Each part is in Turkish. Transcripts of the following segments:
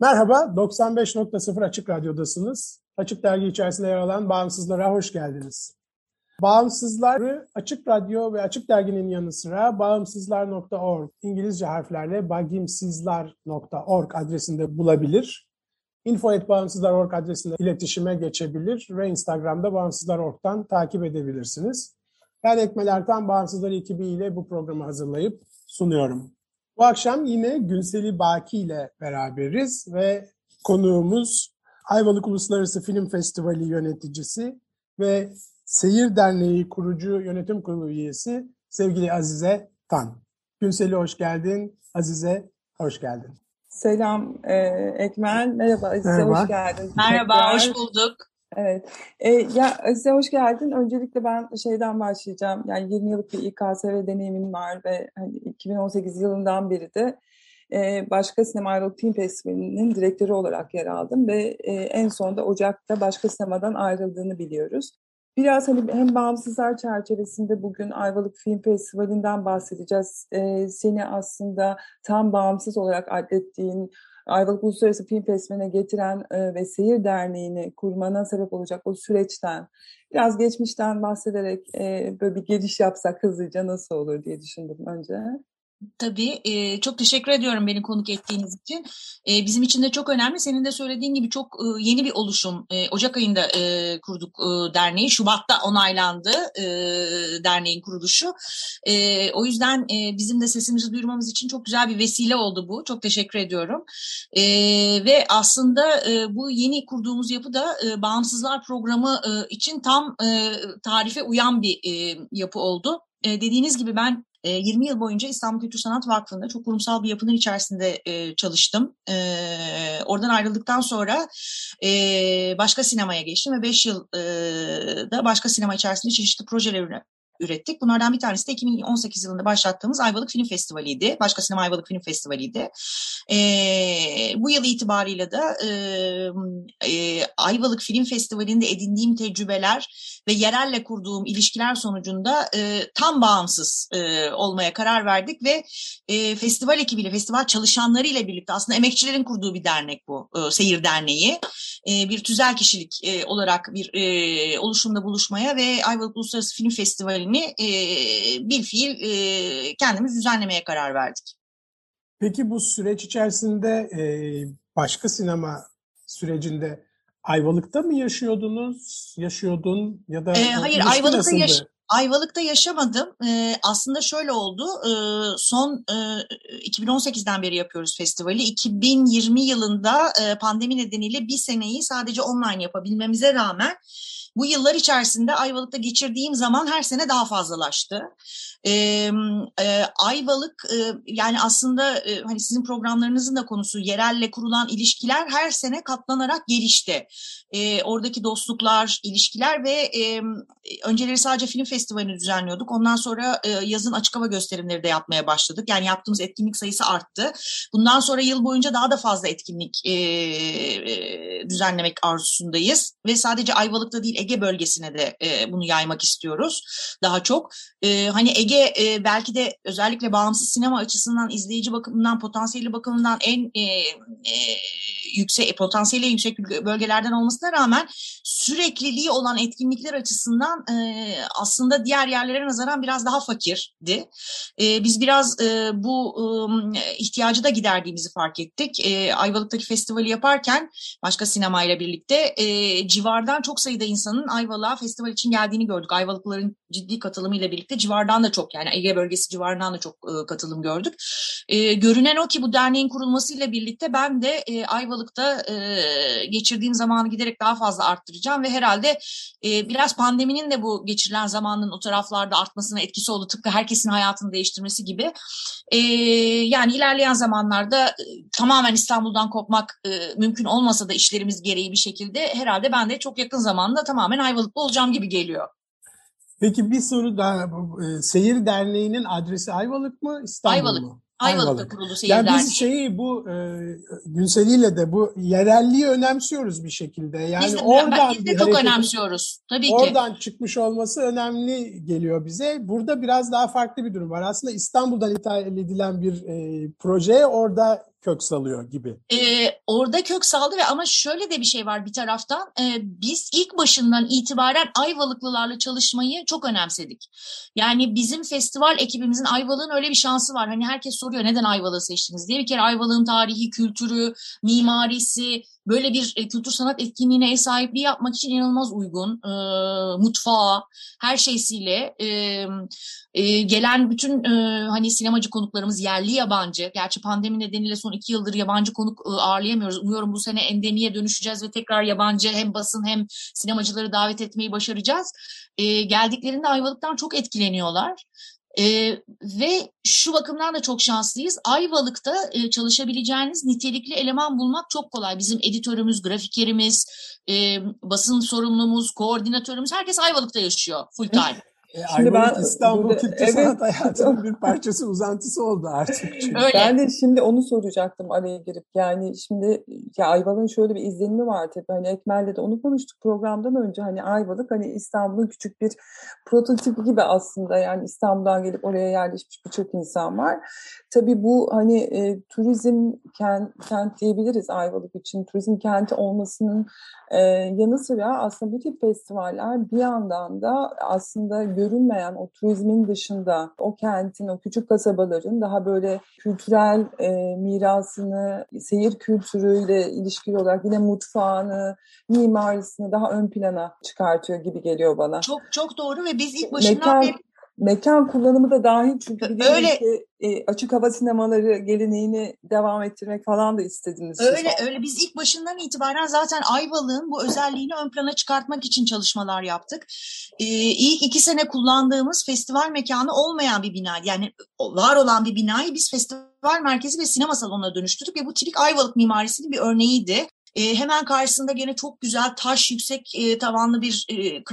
Merhaba, 95.0 Açık Radyo'dasınız. Açık Dergi içerisinde yer alan Bağımsızlara hoş geldiniz. Bağımsızları Açık Radyo ve Açık Dergi'nin yanı sıra bağımsızlar.org, İngilizce harflerle bagimsizlar.org adresinde bulabilir. info.bağımsızlar.org adresinde iletişime geçebilir ve Instagram'da bağımsızlar.org'dan takip edebilirsiniz. Ben Ekmel Ertan, Bağımsızlar ekibiyle bu programı hazırlayıp sunuyorum. Bu akşam yine Günseli Baki ile beraberiz ve konuğumuz Ayvalık Uluslararası Film Festivali yöneticisi ve Seyir Derneği kurucu yönetim kurulu üyesi sevgili Azize Tan. Günseli hoş geldin, Azize hoş geldin. Selam e, Ekmel, merhaba Azize Merhaba. hoş geldin. Merhaba, Tekrar. hoş bulduk. Evet, e, ya Azize hoş geldin. Öncelikle ben şeyden başlayacağım. Yani 20 yıllık bir İKSV deneyimin var ve hani 2018 yılından beri de e, Başka Sinema Ayrılık Film Festivali'nin direktörü olarak yer aldım ve e, en sonunda Ocak'ta Başka Sinema'dan ayrıldığını biliyoruz. Biraz hani hem bağımsızlar çerçevesinde bugün Ayvalık Film Festivali'nden bahsedeceğiz. E, seni aslında tam bağımsız olarak adettiğin Ayvalık Uluslararası Film Festivali'ne getiren e, ve Seyir Derneği'ni kurmana sebep olacak o süreçten biraz geçmişten bahsederek e, böyle bir giriş yapsak hızlıca nasıl olur diye düşündüm önce. Tabii, e, çok teşekkür ediyorum beni konuk ettiğiniz için. E, bizim için de çok önemli. Senin de söylediğin gibi çok e, yeni bir oluşum. E, Ocak ayında e, kurduk e, derneği. Şubat'ta onaylandı e, derneğin kuruluşu. E, o yüzden e, bizim de sesimizi duyurmamız için çok güzel bir vesile oldu bu. Çok teşekkür ediyorum. E, ve aslında e, bu yeni kurduğumuz yapı da e, Bağımsızlar Programı e, için tam e, tarife uyan bir e, yapı oldu. E, dediğiniz gibi ben e, 20 yıl boyunca İstanbul Kültür Sanat Vakfı'nda çok kurumsal bir yapının içerisinde e, çalıştım. E, oradan ayrıldıktan sonra e, başka sinemaya geçtim ve 5 yıl e, da başka sinema içerisinde çeşitli projeler ürettik. Bunlardan bir tanesi de 2018 yılında başlattığımız Ayvalık Film Festivali'ydi. Başka Sinema Ayvalık Film Festivali'ydi. E, bu yıl itibariyle de e, e, Ayvalık Film Festivali'nde edindiğim tecrübeler ve yerelle kurduğum ilişkiler sonucunda e, tam bağımsız e, olmaya karar verdik ve e, festival ekibiyle, festival çalışanlarıyla birlikte aslında emekçilerin kurduğu bir dernek bu, e, Seyir Derneği. E, bir tüzel kişilik e, olarak bir e, oluşumda buluşmaya ve Ayvalık Uluslararası Film Festivali'ni e, bir fiil e, kendimiz düzenlemeye karar verdik. Peki bu süreç içerisinde e, başka sinema sürecinde Ayvalık'ta mı yaşıyordunuz, yaşıyordun ya da Ee, hayır, Ayvalık'ta yaş- Ayvalık'ta yaşamadım. Ee, aslında şöyle oldu. Ee, son e, 2018'den beri yapıyoruz festivali. 2020 yılında e, pandemi nedeniyle bir seneyi sadece online yapabilmemize rağmen bu yıllar içerisinde Ayvalık'ta geçirdiğim zaman her sene daha fazlalaştı. Ee, e, Ayvalık e, yani aslında e, hani sizin programlarınızın da konusu yerelle kurulan ilişkiler her sene katlanarak gelişti. E, oradaki dostluklar, ilişkiler ve e, önceleri sadece film festivalini düzenliyorduk. Ondan sonra e, yazın açık hava gösterimleri de yapmaya başladık. Yani yaptığımız etkinlik sayısı arttı. Bundan sonra yıl boyunca daha da fazla etkinlik e, e, düzenlemek arzusundayız. Ve sadece Ayvalık'ta değil Ege bölgesine de e, bunu yaymak istiyoruz daha çok. E, hani Ege e, belki de özellikle bağımsız sinema açısından, izleyici bakımından, potansiyeli bakımından en e, e, yüksek, potansiyeli yüksek bölgelerden olmasına rağmen sürekliliği olan etkinlikler açısından e, aslında aslında diğer yerlere nazaran biraz daha fakirdi. E, biz biraz e, bu e, ihtiyacı da giderdiğimizi fark ettik. E, Ayvalık'taki festivali yaparken başka sinemayla birlikte e, civardan çok sayıda insanın Ayvalık'a festival için geldiğini gördük. Ayvalıkların ciddi katılımıyla birlikte civardan da çok yani Ege bölgesi civarından da çok e, katılım gördük. E, görünen o ki bu derneğin kurulmasıyla birlikte ben de e, Ayvalık'ta e, geçirdiğim zamanı giderek daha fazla arttıracağım ve herhalde e, biraz pandeminin de bu geçirilen zamanın o taraflarda artmasına etkisi oldu. Tıpkı herkesin hayatını değiştirmesi gibi. E, yani ilerleyen zamanlarda e, tamamen İstanbul'dan kopmak e, mümkün olmasa da işlerimiz gereği bir şekilde herhalde ben de çok yakın zamanda tamamen Ayvalık'ta olacağım gibi geliyor. Peki bir soru daha. E, Seyir Derneği'nin adresi Ayvalık mı İstanbul Ayvalık. mu? Ayvalık'ta Ayvalık. kurulu Seyir Yani biz şeyi bu e, Günseli'yle de bu yerelliği önemsiyoruz bir şekilde. Yani biz de, oradan biz de çok hareketin- önemsiyoruz. Tabii ki. Oradan çıkmış olması önemli geliyor bize. Burada biraz daha farklı bir durum var. Aslında İstanbul'dan ithal edilen bir e, proje orada kök salıyor gibi. Ee, orada kök saldı ve ama şöyle de bir şey var bir taraftan. Ee, biz ilk başından itibaren Ayvalıklılarla çalışmayı çok önemsedik. Yani bizim festival ekibimizin Ayvalık'ın öyle bir şansı var. Hani herkes soruyor neden Ayvalık'ı seçtiniz diye. Bir kere Ayvalık'ın tarihi, kültürü, mimarisi, böyle bir e, kültür sanat etkinliğine ev sahipliği yapmak için inanılmaz uygun. E, mutfağı, her şeysiyle e, e, gelen bütün e, hani sinemacı konuklarımız yerli yabancı. Gerçi pandemi nedeniyle son iki yıldır yabancı konuk e, ağırlayamıyoruz. Umuyorum bu sene endemiye dönüşeceğiz ve tekrar yabancı hem basın hem sinemacıları davet etmeyi başaracağız. E, geldiklerinde Ayvalık'tan çok etkileniyorlar. Ee, ve şu bakımdan da çok şanslıyız. Ayvalık'ta e, çalışabileceğiniz nitelikli eleman bulmak çok kolay. Bizim editörümüz, grafikerimiz, e, basın sorumlumuz, koordinatörümüz herkes Ayvalık'ta yaşıyor full time. E, Şimdi Ayvalık ben İstanbul burada- kültür evet. sanat hayatının bir parçası, uzantısı oldu artık. Çünkü. Öyle. Ben de şimdi onu soracaktım araya girip. Yani şimdi ya Ayvalık'ın şöyle bir izlenimi var tabii. Hani Ekmel'le de onu konuştuk programdan önce. Hani Ayvalık hani İstanbul'un küçük bir prototipi gibi aslında. Yani İstanbul'dan gelip oraya yerleşmiş birçok insan var. Tabii bu hani e, turizm kent, kent diyebiliriz Ayvalık için. Turizm kenti olmasının e, yanı sıra aslında bu tip festivaller bir yandan da aslında görünmeyen o turizmin dışında o kentin, o küçük kasabaların daha böyle kültürel e, mirasını, seyir kültürüyle ilişkili olarak yine mutfağını, mimarisini daha ön plana çıkartıyor gibi geliyor bana. Çok çok doğru ve biz ilk başından Mekan, beri mekan kullanımı da dahil çünkü Öyle. ki e, açık hava sinemaları geleneğini devam ettirmek falan da istediniz. siz. Öyle öyle biz ilk başından itibaren zaten Ayvalık'ın bu özelliğini ön plana çıkartmak için çalışmalar yaptık. Ee, ilk iki sene kullandığımız festival mekanı olmayan bir bina yani var olan bir binayı biz festival merkezi ve sinema salonuna dönüştürdük ve bu tipik Ayvalık mimarisinin bir örneğiydi. Ee, hemen karşısında gene çok güzel taş yüksek e, tavanlı bir e,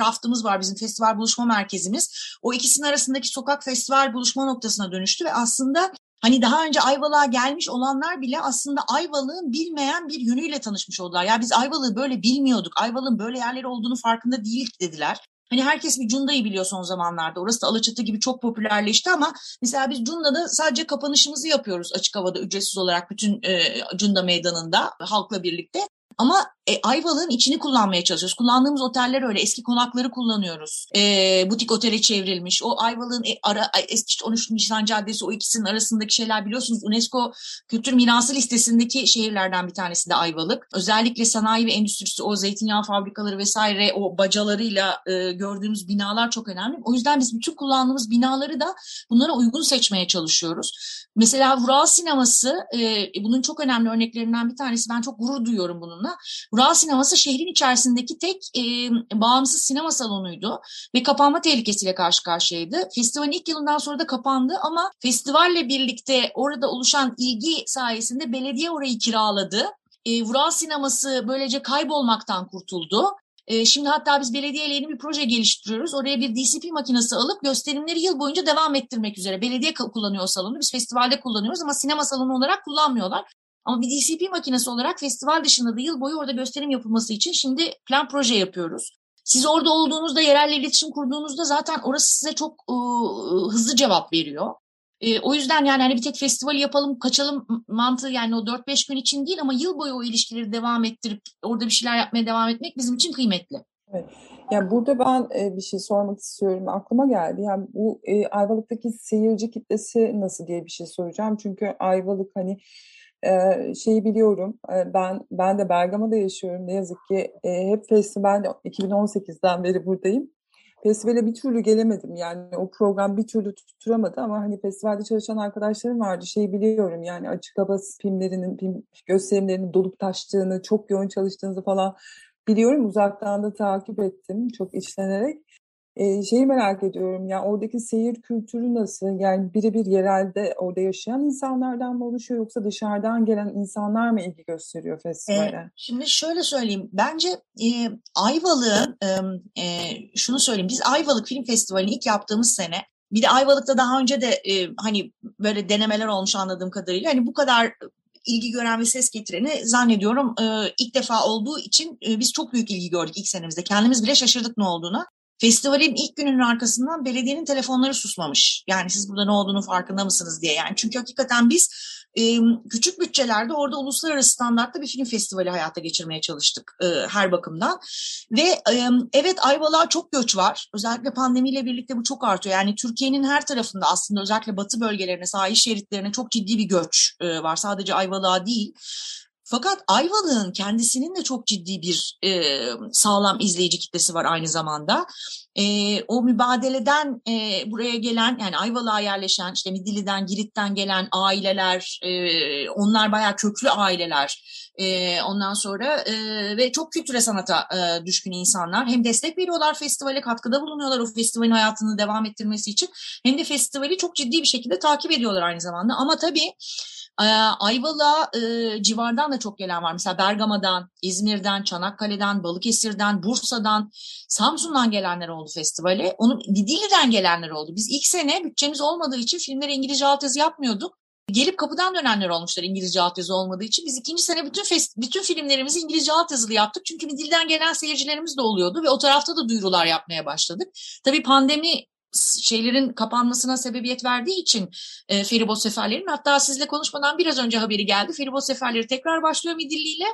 var bizim festival buluşma merkezimiz. O ikisinin arasındaki sokak festival buluşma noktasına dönüştü ve aslında Hani daha önce Ayvalık'a gelmiş olanlar bile aslında Ayvalık'ın bilmeyen bir yönüyle tanışmış oldular. Ya biz Ayvalık'ı böyle bilmiyorduk. Ayvalık'ın böyle yerleri olduğunu farkında değildik dediler. Hani herkes bir Cunda'yı biliyor son zamanlarda. Orası da Alaçatı gibi çok popülerleşti ama mesela biz Cunda'da sadece kapanışımızı yapıyoruz açık havada ücretsiz olarak bütün e, Cunda meydanında halkla birlikte. Ama e, Ayvalık'ın içini kullanmaya çalışıyoruz. Kullandığımız oteller öyle. Eski konakları kullanıyoruz. E, butik otele çevrilmiş. O Ayvalık'ın e, ara, işte 13 Nisan Caddesi o ikisinin arasındaki şeyler biliyorsunuz. UNESCO Kültür Mirası listesindeki şehirlerden bir tanesi de Ayvalık. Özellikle sanayi ve endüstrisi, o zeytinyağı fabrikaları vesaire o bacalarıyla e, gördüğümüz binalar çok önemli. O yüzden biz bütün kullandığımız binaları da bunlara uygun seçmeye çalışıyoruz. Mesela Vural Sineması e, bunun çok önemli örneklerinden bir tanesi. Ben çok gurur duyuyorum bununla. Vural Sineması şehrin içerisindeki tek e, bağımsız sinema salonuydu ve kapanma tehlikesiyle karşı karşıyaydı. Festivalin ilk yılından sonra da kapandı ama festivalle birlikte orada oluşan ilgi sayesinde belediye orayı kiraladı. E, Vural Sineması böylece kaybolmaktan kurtuldu. Şimdi hatta biz belediyeyle yeni bir proje geliştiriyoruz. Oraya bir DCP makinesi alıp gösterimleri yıl boyunca devam ettirmek üzere. Belediye kullanıyor salonu. Biz festivalde kullanıyoruz ama sinema salonu olarak kullanmıyorlar. Ama bir DCP makinesi olarak festival dışında da yıl boyu orada gösterim yapılması için şimdi plan proje yapıyoruz. Siz orada olduğunuzda, yerelle iletişim kurduğunuzda zaten orası size çok ıı, hızlı cevap veriyor. E, o yüzden yani hani bir tek festivali yapalım, kaçalım mantığı yani o 4-5 gün için değil ama yıl boyu o ilişkileri devam ettirip orada bir şeyler yapmaya devam etmek bizim için kıymetli. Evet. Yani burada ben e, bir şey sormak istiyorum. Aklıma geldi. Yani bu e, Ayvalık'taki seyirci kitlesi nasıl diye bir şey soracağım. Çünkü Ayvalık hani e, şeyi biliyorum. Ben ben de Bergama'da yaşıyorum. Ne yazık ki hep festival 2018'den beri buradayım. Festivale bir türlü gelemedim. Yani o program bir türlü tutturamadı ama hani festivalde çalışan arkadaşlarım vardı. Şey biliyorum yani açık hava filmlerinin, film gösterimlerinin dolup taştığını, çok yoğun çalıştığınızı falan biliyorum. Uzaktan da takip ettim çok içlenerek. Ee, şeyi merak ediyorum ya oradaki seyir kültürü nasıl? Yani birebir yerelde orada yaşayan insanlardan mı oluşuyor yoksa dışarıdan gelen insanlar mı ilgi gösteriyor festivale? Ee, şimdi şöyle söyleyeyim. Bence e, Ayvalık'ın e, şunu söyleyeyim. Biz Ayvalık Film Festivali'ni ilk yaptığımız sene bir de Ayvalık'ta daha önce de e, hani böyle denemeler olmuş anladığım kadarıyla. Hani bu kadar ilgi gören ve ses getireni zannediyorum e, ilk defa olduğu için e, biz çok büyük ilgi gördük ilk senemizde. Kendimiz bile şaşırdık ne olduğuna. Festivalin ilk gününün arkasından belediyenin telefonları susmamış. Yani siz burada ne olduğunu farkında mısınız diye. Yani çünkü hakikaten biz e, küçük bütçelerde orada uluslararası standartta bir film festivali hayata geçirmeye çalıştık e, her bakımdan. Ve e, evet Ayvalık'a çok göç var. Özellikle pandemiyle birlikte bu çok artıyor. Yani Türkiye'nin her tarafında aslında özellikle batı bölgelerine, sahil şeritlerine çok ciddi bir göç e, var. Sadece Ayvalık'a değil. Fakat Ayvalık'ın kendisinin de çok ciddi bir e, sağlam izleyici kitlesi var aynı zamanda. E, o mübadeleden e, buraya gelen yani Ayvalık'a yerleşen işte Midilli'den, Girit'ten gelen aileler, e, onlar bayağı köklü aileler. E, ondan sonra e, ve çok kültüre sanata e, düşkün insanlar hem destek veriyorlar festivale katkıda bulunuyorlar o festivalin hayatını devam ettirmesi için hem de festivali çok ciddi bir şekilde takip ediyorlar aynı zamanda ama tabii Ayvalık'a e, civardan da çok gelen var. Mesela Bergama'dan, İzmir'den, Çanakkale'den, Balıkesir'den, Bursa'dan, Samsun'dan gelenler oldu festivale. Onun Didili'den gelenler oldu. Biz ilk sene bütçemiz olmadığı için filmlere İngilizce altyazı yapmıyorduk. Gelip kapıdan dönenler olmuşlar İngilizce altyazı olmadığı için. Biz ikinci sene bütün fest, bütün filmlerimizi İngilizce altyazılı yaptık. Çünkü bir dilden gelen seyircilerimiz de oluyordu ve o tarafta da duyurular yapmaya başladık. Tabii pandemi şeylerin kapanmasına sebebiyet verdiği için e, feribot seferlerin hatta sizle konuşmadan biraz önce haberi geldi. Feribot seferleri tekrar başlıyor Midilli ile.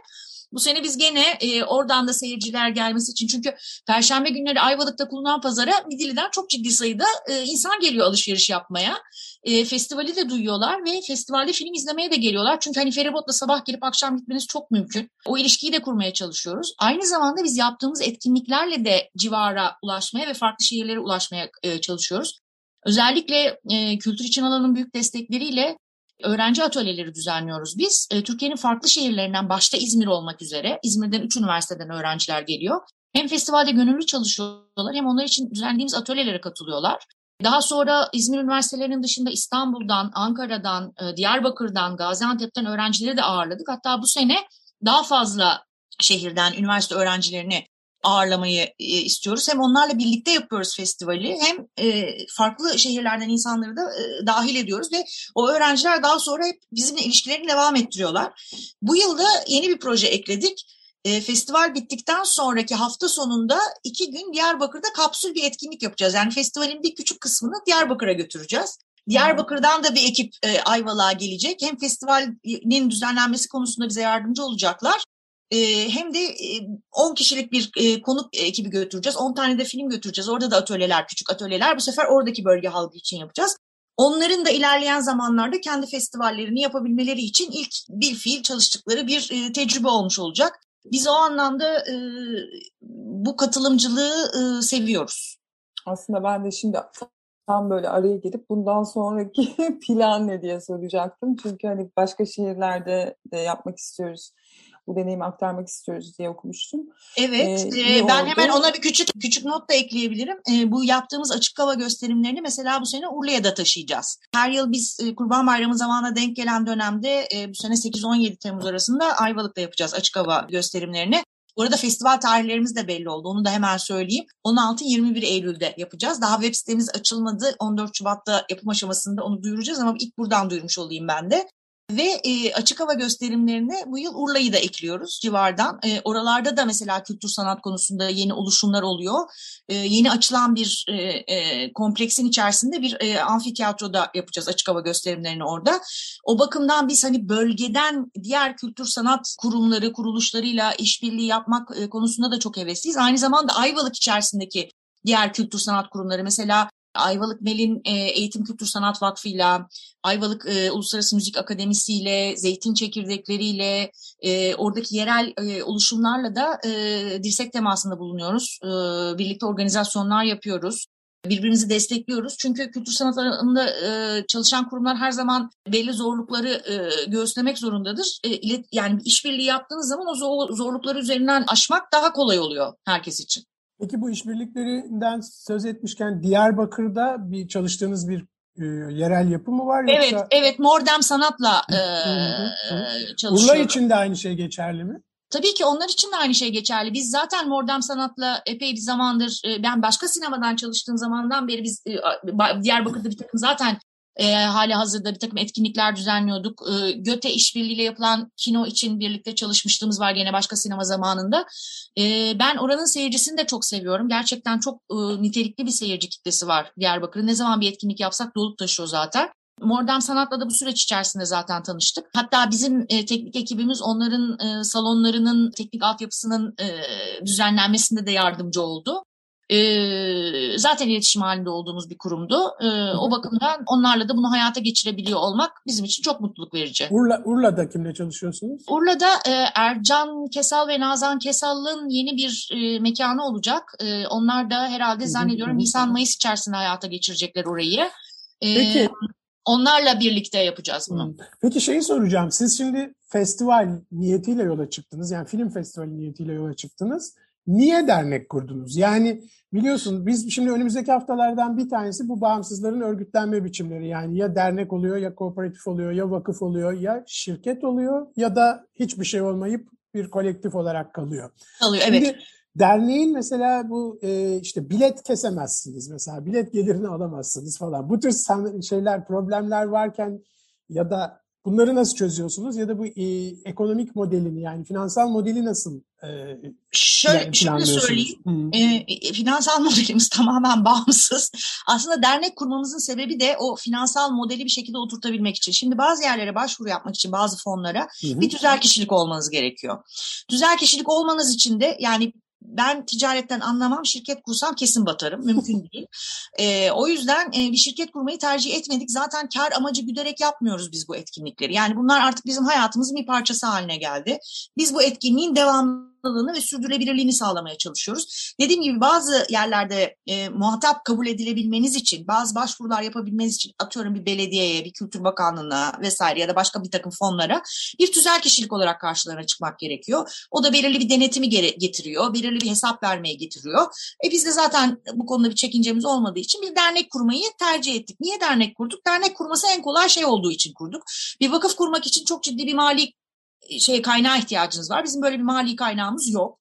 Bu sene biz gene e, oradan da seyirciler gelmesi için çünkü Perşembe günleri Ayvalık'ta kurulan pazara Midilli'den çok ciddi sayıda e, insan geliyor alışveriş yapmaya. E, festivali de duyuyorlar ve festivalde film izlemeye de geliyorlar. Çünkü hani feribotla sabah gelip akşam gitmeniz çok mümkün. O ilişkiyi de kurmaya çalışıyoruz. Aynı zamanda biz yaptığımız etkinliklerle de civara ulaşmaya ve farklı şehirlere ulaşmaya e, çalışıyoruz. Özellikle e, Kültür için alanın büyük destekleriyle öğrenci atölyeleri düzenliyoruz biz. E, Türkiye'nin farklı şehirlerinden başta İzmir olmak üzere İzmir'den üç üniversiteden öğrenciler geliyor. Hem festivalde gönüllü çalışıyorlar hem onlar için düzenlediğimiz atölyelere katılıyorlar. Daha sonra İzmir üniversitelerinin dışında İstanbul'dan, Ankara'dan, e, Diyarbakır'dan, Gaziantep'ten öğrencileri de ağırladık. Hatta bu sene daha fazla şehirden üniversite öğrencilerini ağırlamayı e, istiyoruz. Hem onlarla birlikte yapıyoruz festivali hem e, farklı şehirlerden insanları da dahil ediyoruz ve o öğrenciler daha sonra hep bizimle ilişkilerini devam ettiriyorlar. Bu yılda yeni bir proje ekledik. E, festival bittikten sonraki hafta sonunda iki gün Diyarbakır'da kapsül bir etkinlik yapacağız. Yani festivalin bir küçük kısmını Diyarbakır'a götüreceğiz. Diyarbakır'dan da bir ekip e, Ayvalık'a gelecek. Hem festivalin düzenlenmesi konusunda bize yardımcı olacaklar e, hem de e, 10 kişilik bir e, konuk ekibi götüreceğiz. 10 tane de film götüreceğiz. Orada da atölyeler, küçük atölyeler. Bu sefer oradaki bölge halkı için yapacağız. Onların da ilerleyen zamanlarda kendi festivallerini yapabilmeleri için ilk bir fiil çalıştıkları bir e, tecrübe olmuş olacak. Biz o anlamda e, bu katılımcılığı e, seviyoruz. Aslında ben de şimdi tam böyle araya girip bundan sonraki plan ne diye soracaktım. Çünkü hani başka şehirlerde de yapmak istiyoruz bu deneyimi aktarmak istiyoruz diye okumuştum. Evet, ee, ben oldu. hemen ona bir küçük küçük not da ekleyebilirim. E, bu yaptığımız açık hava gösterimlerini mesela bu sene Urla'ya da taşıyacağız. Her yıl biz e, Kurban Bayramı zamanına denk gelen dönemde e, bu sene 8-17 Temmuz arasında Ayvalık'ta yapacağız açık hava gösterimlerini. Bu arada festival tarihlerimiz de belli oldu. Onu da hemen söyleyeyim. 16-21 Eylül'de yapacağız. Daha web sitemiz açılmadı. 14 Şubat'ta yapım aşamasında onu duyuracağız ama ilk buradan duyurmuş olayım ben de. Ve e, açık hava gösterimlerine bu yıl Urla'yı da ekliyoruz civardan. E, oralarda da mesela kültür sanat konusunda yeni oluşumlar oluyor. E, yeni açılan bir e, e, kompleksin içerisinde bir e, amfiteyatroda yapacağız açık hava gösterimlerini orada. O bakımdan biz hani bölgeden diğer kültür sanat kurumları, kuruluşlarıyla işbirliği yapmak e, konusunda da çok hevesliyiz. Aynı zamanda Ayvalık içerisindeki diğer kültür sanat kurumları mesela Ayvalık Melin e, Eğitim Kültür Sanat Vakfı'yla, Ayvalık e, Uluslararası Müzik Akademisi ile, Zeytin Çekirdekleri'yle, e, oradaki yerel e, oluşumlarla da e, dirsek temasında bulunuyoruz. Birlikte organizasyonlar yapıyoruz. Birbirimizi destekliyoruz. Çünkü kültür sanat alanında e, çalışan kurumlar her zaman belli zorlukları e, göğüslemek zorundadır. E, ilet, yani işbirliği yaptığınız zaman o zorlukları üzerinden aşmak daha kolay oluyor herkes için. Peki bu işbirliklerinden söz etmişken Diyarbakır'da bir çalıştığınız bir e, yerel yapı mı var? Yoksa... Evet, evet Mordem Sanat'la e, çalışıyorum. Urla için de aynı şey geçerli mi? Tabii ki onlar için de aynı şey geçerli. Biz zaten Mordem Sanat'la epey bir zamandır, ben başka sinemadan çalıştığım zamandan beri biz Diyarbakır'da bir takım zaten e, hali hazırda bir takım etkinlikler düzenliyorduk. E, Göte işbirliğiyle yapılan kino için birlikte çalışmışlığımız var gene başka sinema zamanında. E, ben oranın seyircisini de çok seviyorum. Gerçekten çok e, nitelikli bir seyirci kitlesi var Diyarbakır'ın. Ne zaman bir etkinlik yapsak dolup taşıyor zaten. Mordem Sanat'la da bu süreç içerisinde zaten tanıştık. Hatta bizim e, teknik ekibimiz onların e, salonlarının teknik altyapısının e, düzenlenmesinde de yardımcı oldu. E, zaten iletişim halinde olduğumuz bir kurumdu. E, o bakımdan onlarla da bunu hayata geçirebiliyor olmak bizim için çok mutluluk verici. Urla, Urla'da kimle çalışıyorsunuz? Urla'da e, Ercan Kesal ve Nazan Kesal'ın yeni bir e, mekanı olacak. E, onlar da herhalde zannediyorum Nisan-Mayıs içerisinde hayata geçirecekler orayı. E, Peki. Onlarla birlikte yapacağız bunu. Peki şeyi soracağım. Siz şimdi festival niyetiyle yola çıktınız. Yani film festivali niyetiyle yola çıktınız. Niye dernek kurdunuz? Yani biliyorsun biz şimdi önümüzdeki haftalardan bir tanesi bu bağımsızların örgütlenme biçimleri. Yani ya dernek oluyor ya kooperatif oluyor ya vakıf oluyor ya şirket oluyor ya da hiçbir şey olmayıp bir kolektif olarak kalıyor. Kalıyor evet. Şimdi, Derneğin mesela bu e, işte bilet kesemezsiniz mesela bilet gelirini alamazsınız falan. Bu tür şeyler problemler varken ya da Bunları nasıl çözüyorsunuz ya da bu e, ekonomik modelini yani finansal modeli nasıl e, Şöyle, şöyle söyleyeyim. E, finansal modelimiz tamamen bağımsız. Aslında dernek kurmamızın sebebi de o finansal modeli bir şekilde oturtabilmek için. Şimdi bazı yerlere başvuru yapmak için bazı fonlara hı hı. bir tüzel kişilik olmanız gerekiyor. Tüzel kişilik olmanız için de yani ben ticaretten anlamam, şirket kursam kesin batarım. Mümkün değil. E, o yüzden e, bir şirket kurmayı tercih etmedik. Zaten kar amacı güderek yapmıyoruz biz bu etkinlikleri. Yani bunlar artık bizim hayatımızın bir parçası haline geldi. Biz bu etkinliğin devamlı devamlılığını ve sürdürülebilirliğini sağlamaya çalışıyoruz. Dediğim gibi bazı yerlerde e, muhatap kabul edilebilmeniz için, bazı başvurular yapabilmeniz için atıyorum bir belediyeye, bir kültür bakanlığına vesaire ya da başka bir takım fonlara bir tüzel kişilik olarak karşılarına çıkmak gerekiyor. O da belirli bir denetimi getiriyor, belirli bir hesap vermeye getiriyor. E biz de zaten bu konuda bir çekincemiz olmadığı için bir dernek kurmayı tercih ettik. Niye dernek kurduk? Dernek kurması en kolay şey olduğu için kurduk. Bir vakıf kurmak için çok ciddi bir mali şey kaynağa ihtiyacınız var. Bizim böyle bir mali kaynağımız yok.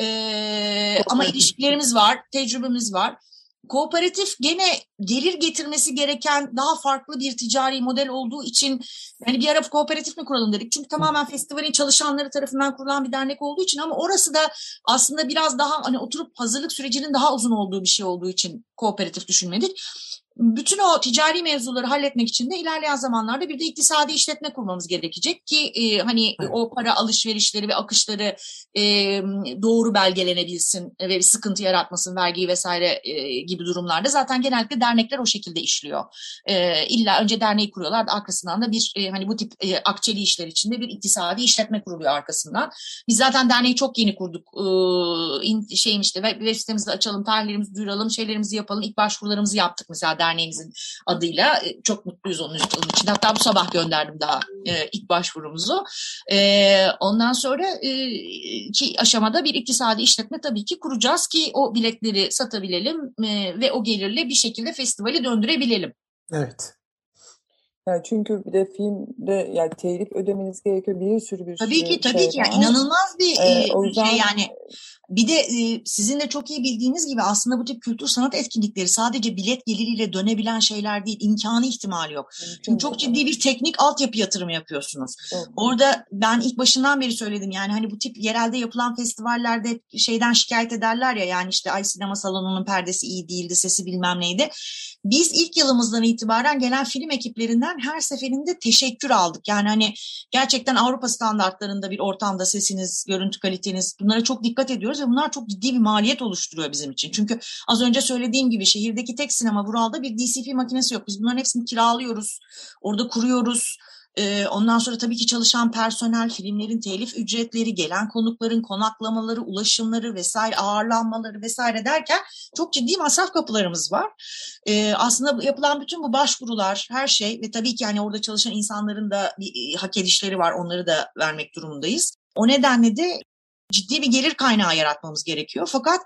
Ee, ama ilişkilerimiz var, tecrübemiz var. Kooperatif gene gelir getirmesi gereken daha farklı bir ticari model olduğu için yani bir ara kooperatif mi kuralım dedik. Çünkü tamamen festivalin çalışanları tarafından kurulan bir dernek olduğu için ama orası da aslında biraz daha hani oturup hazırlık sürecinin daha uzun olduğu bir şey olduğu için kooperatif düşünmedik bütün o ticari mevzuları halletmek için de ilerleyen zamanlarda bir de iktisadi işletme kurmamız gerekecek ki e, hani evet. o para alışverişleri ve akışları e, doğru belgelenebilsin ve bir sıkıntı yaratmasın vergi vesaire e, gibi durumlarda zaten genellikle dernekler o şekilde işliyor. E, illa önce derneği kuruyorlar arkasından da bir e, hani bu tip e, akçeli işler içinde bir iktisadi işletme kuruluyor arkasından. Biz zaten derneği çok yeni kurduk. E, in, şeyim işte web sitemizi açalım, tarihlerimizi duyuralım, şeylerimizi yapalım. İlk başvurularımızı yaptık mesela derneğimizin adıyla. E, çok mutluyuz onun, onun için. Hatta bu sabah gönderdim daha e, ilk başvurumuzu. E, ondan sonra ki aşamada bir iktisadi işletme tabii ki kuracağız ki o biletleri satabilelim ve o gelirle bir şekilde festivali döndürebilelim. Evet. Yani çünkü bir de filmde yani telif ödemeniz gerekiyor bir sürü bir Tabii ki tabii şey ki yani var. inanılmaz bir Ee, e, o yüzden- şey yani bir de e, sizin de çok iyi bildiğiniz gibi aslında bu tip kültür sanat etkinlikleri sadece bilet geliriyle dönebilen şeyler değil imkanı ihtimali yok. Çünkü çok ciddi bir teknik altyapı yatırımı yapıyorsunuz. Çok. Orada ben ilk başından beri söyledim yani hani bu tip yerelde yapılan festivallerde şeyden şikayet ederler ya yani işte ay sinema salonunun perdesi iyi değildi, sesi bilmem neydi. Biz ilk yılımızdan itibaren gelen film ekiplerinden her seferinde teşekkür aldık. Yani hani gerçekten Avrupa standartlarında bir ortamda sesiniz, görüntü kaliteniz bunlara çok dikkat ediyoruz ve bunlar çok ciddi bir maliyet oluşturuyor bizim için. Çünkü az önce söylediğim gibi şehirdeki tek sinema Vural'da bir DCP makinesi yok. Biz bunların hepsini kiralıyoruz, orada kuruyoruz. Ee, ondan sonra tabii ki çalışan personel, filmlerin telif ücretleri, gelen konukların konaklamaları, ulaşımları vesaire, ağırlanmaları vesaire derken çok ciddi masraf kapılarımız var. Ee, aslında yapılan bütün bu başvurular, her şey ve tabii ki hani orada çalışan insanların da bir e, hak edişleri var, onları da vermek durumundayız. O nedenle de ciddi bir gelir kaynağı yaratmamız gerekiyor. Fakat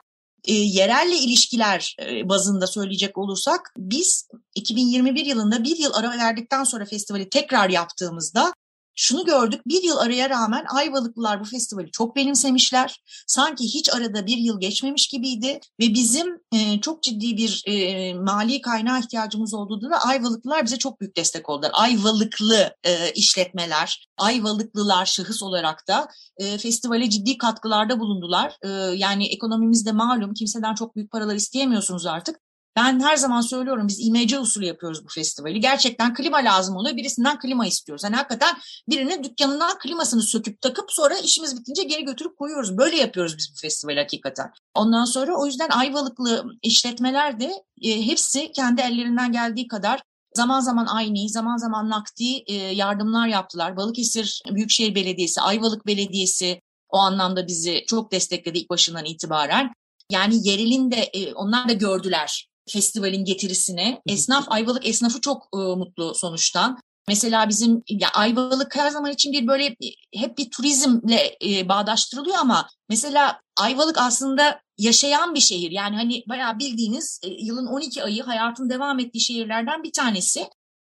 e, yerelle ilişkiler e, bazında söyleyecek olursak biz 2021 yılında bir yıl ara verdikten sonra festivali tekrar yaptığımızda şunu gördük bir yıl araya rağmen Ayvalıklılar bu festivali çok benimsemişler. Sanki hiç arada bir yıl geçmemiş gibiydi ve bizim e, çok ciddi bir e, mali kaynağı ihtiyacımız olduğunda da Ayvalıklılar bize çok büyük destek oldular. Ayvalıklı e, işletmeler, Ayvalıklılar şahıs olarak da e, festivale ciddi katkılarda bulundular. E, yani ekonomimiz de malum kimseden çok büyük paralar isteyemiyorsunuz artık. Ben her zaman söylüyorum biz imece usulü yapıyoruz bu festivali. Gerçekten klima lazım oluyor. Birisinden klima istiyoruz. Yani hakikaten birinin dükkanından klimasını söküp takıp sonra işimiz bitince geri götürüp koyuyoruz. Böyle yapıyoruz biz bu festivali hakikaten. Ondan sonra o yüzden Ayvalıklı işletmeler de e, hepsi kendi ellerinden geldiği kadar Zaman zaman aynı, zaman zaman nakdi e, yardımlar yaptılar. Balıkesir Büyükşehir Belediyesi, Ayvalık Belediyesi o anlamda bizi çok destekledi ilk başından itibaren. Yani yerelin de e, onlar da gördüler festivalin getirisini. Esnaf, Ayvalık esnafı çok e, mutlu sonuçtan. Mesela bizim ya Ayvalık her zaman için bir böyle hep bir turizmle e, bağdaştırılıyor ama mesela Ayvalık aslında yaşayan bir şehir. Yani hani bayağı bildiğiniz e, yılın 12 ayı hayatın devam ettiği şehirlerden bir tanesi.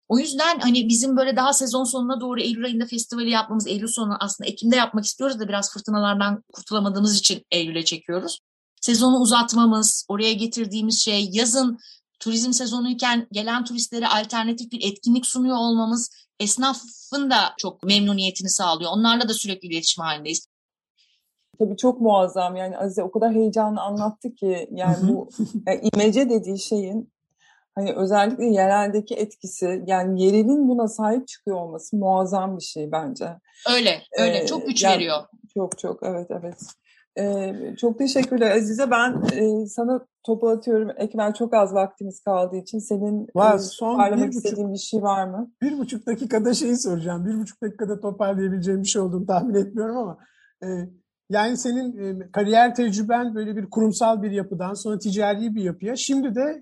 O yüzden hani bizim böyle daha sezon sonuna doğru Eylül ayında festivali yapmamız, Eylül sonu aslında Ekim'de yapmak istiyoruz da biraz fırtınalardan kurtulamadığımız için Eylül'e çekiyoruz. Sezonu uzatmamız, oraya getirdiğimiz şey, yazın turizm sezonuyken gelen turistlere alternatif bir etkinlik sunuyor olmamız esnafın da çok memnuniyetini sağlıyor. Onlarla da sürekli iletişim halindeyiz. Tabii çok muazzam yani Azize o kadar heyecanlı anlattı ki yani bu yani imece dediği şeyin hani özellikle yereldeki etkisi yani yerelin buna sahip çıkıyor olması muazzam bir şey bence. Öyle, öyle. Ee, çok güç yani- veriyor. Çok çok evet evet. Ee, çok teşekkürler Azize. Ben e, sana topu atıyorum. Ekmel çok az vaktimiz kaldığı için senin Var, e, son toparlamak bir buçuk- istediğin bir şey var mı? Bir buçuk dakikada şeyi soracağım. Bir buçuk dakikada toparlayabileceğim bir şey olduğunu tahmin etmiyorum ama e, yani senin e, kariyer tecrüben böyle bir kurumsal bir yapıdan sonra ticari bir yapıya şimdi de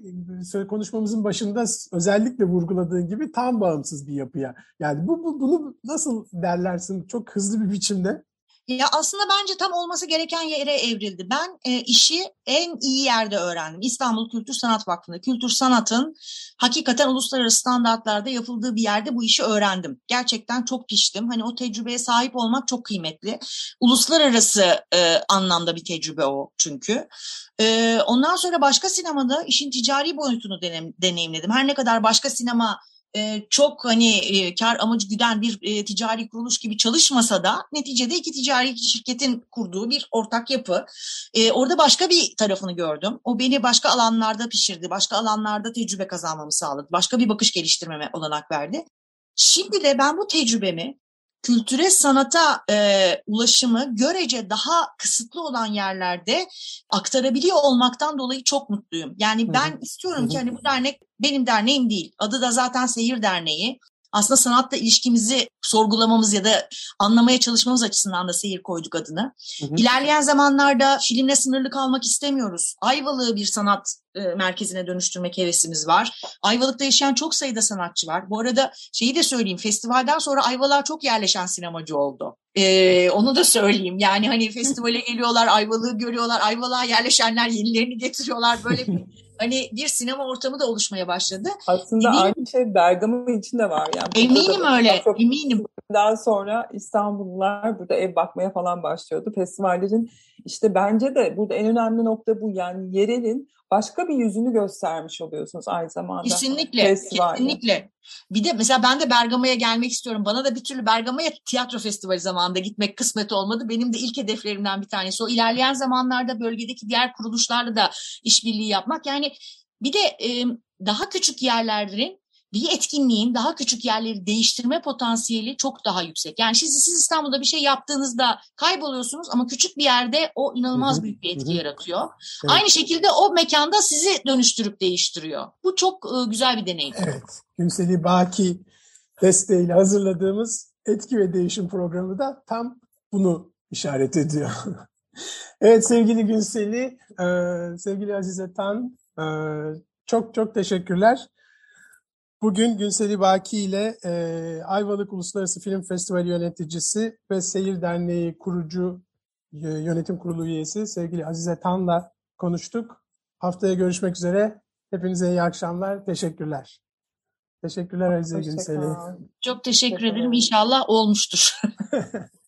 e, konuşmamızın başında özellikle vurguladığın gibi tam bağımsız bir yapıya. Yani bu, bu bunu nasıl derlersin çok hızlı bir biçimde? Ya aslında bence tam olması gereken yere evrildi. Ben e, işi en iyi yerde öğrendim. İstanbul Kültür Sanat Vakfı'nda. Kültür sanatın hakikaten uluslararası standartlarda yapıldığı bir yerde bu işi öğrendim. Gerçekten çok piştim. Hani o tecrübeye sahip olmak çok kıymetli. Uluslararası e, anlamda bir tecrübe o çünkü. E, ondan sonra başka sinemada işin ticari boyutunu denem, deneyimledim. Her ne kadar başka sinema e, çok hani e, kar amacı güden bir e, ticari kuruluş gibi çalışmasa da neticede iki ticari şirketin kurduğu bir ortak yapı. Orada başka bir tarafını gördüm. O beni başka alanlarda pişirdi, başka alanlarda tecrübe kazanmamı sağladı, başka bir bakış geliştirmeme olanak verdi. Şimdi de ben bu tecrübemi kültüre sanata e, ulaşımı görece daha kısıtlı olan yerlerde aktarabiliyor olmaktan dolayı çok mutluyum. Yani ben istiyorum ki hani bu dernek benim derneğim değil. Adı da zaten Seyir Derneği. Aslında sanatla ilişkimizi sorgulamamız ya da anlamaya çalışmamız açısından da seyir koyduk adını. Hı hı. İlerleyen zamanlarda filmle sınırlı kalmak istemiyoruz. Ayvalık'ı bir sanat e, merkezine dönüştürmek hevesimiz var. Ayvalık'ta yaşayan çok sayıda sanatçı var. Bu arada şeyi de söyleyeyim, festivalden sonra Ayvalık'a çok yerleşen sinemacı oldu. Ee, onu da söyleyeyim. Yani hani festivale geliyorlar, Ayvalık'ı görüyorlar, Ayvalık'a yerleşenler yenilerini getiriyorlar. Böyle bir hani bir sinema ortamı da oluşmaya başladı. Aslında Eminim. aynı şey Bergama için de var. Yani Eminim öyle, çok- eminim. Daha sonra İstanbullular burada ev bakmaya falan başlıyordu. Festivallerin işte bence de burada en önemli nokta bu. Yani yerelin başka bir yüzünü göstermiş oluyorsunuz aynı zamanda. Kesinlikle, Festivalde. kesinlikle. Bir de mesela ben de Bergama'ya gelmek istiyorum. Bana da bir türlü Bergama'ya tiyatro festivali zamanında gitmek kısmet olmadı. Benim de ilk hedeflerimden bir tanesi. O ilerleyen zamanlarda bölgedeki diğer kuruluşlarla da işbirliği yapmak. Yani bir de e, daha küçük yerlerin bir etkinliğin daha küçük yerleri değiştirme potansiyeli çok daha yüksek. Yani siz, siz İstanbul'da bir şey yaptığınızda kayboluyorsunuz ama küçük bir yerde o inanılmaz Hı hı, büyük bir etki hı yaratıyor. Evet. Aynı şekilde o mekanda sizi dönüştürüp değiştiriyor. Bu çok e, güzel bir deneyim. Evet, Günseli Baki desteğiyle hazırladığımız etki ve değişim programı da tam bunu işaret ediyor. evet sevgili Günseli, e, sevgili Azize Tan, e, çok çok teşekkürler. Bugün Günseli Baki ile e, Ayvalık Uluslararası Film Festivali yöneticisi ve Seyir Derneği kurucu e, yönetim kurulu üyesi sevgili Azize Tan'la konuştuk. Haftaya görüşmek üzere. Hepinize iyi akşamlar. Teşekkürler. Teşekkürler Azize Günseli. Çok teşekkür Teşekkür ederim. ederim. İnşallah olmuştur.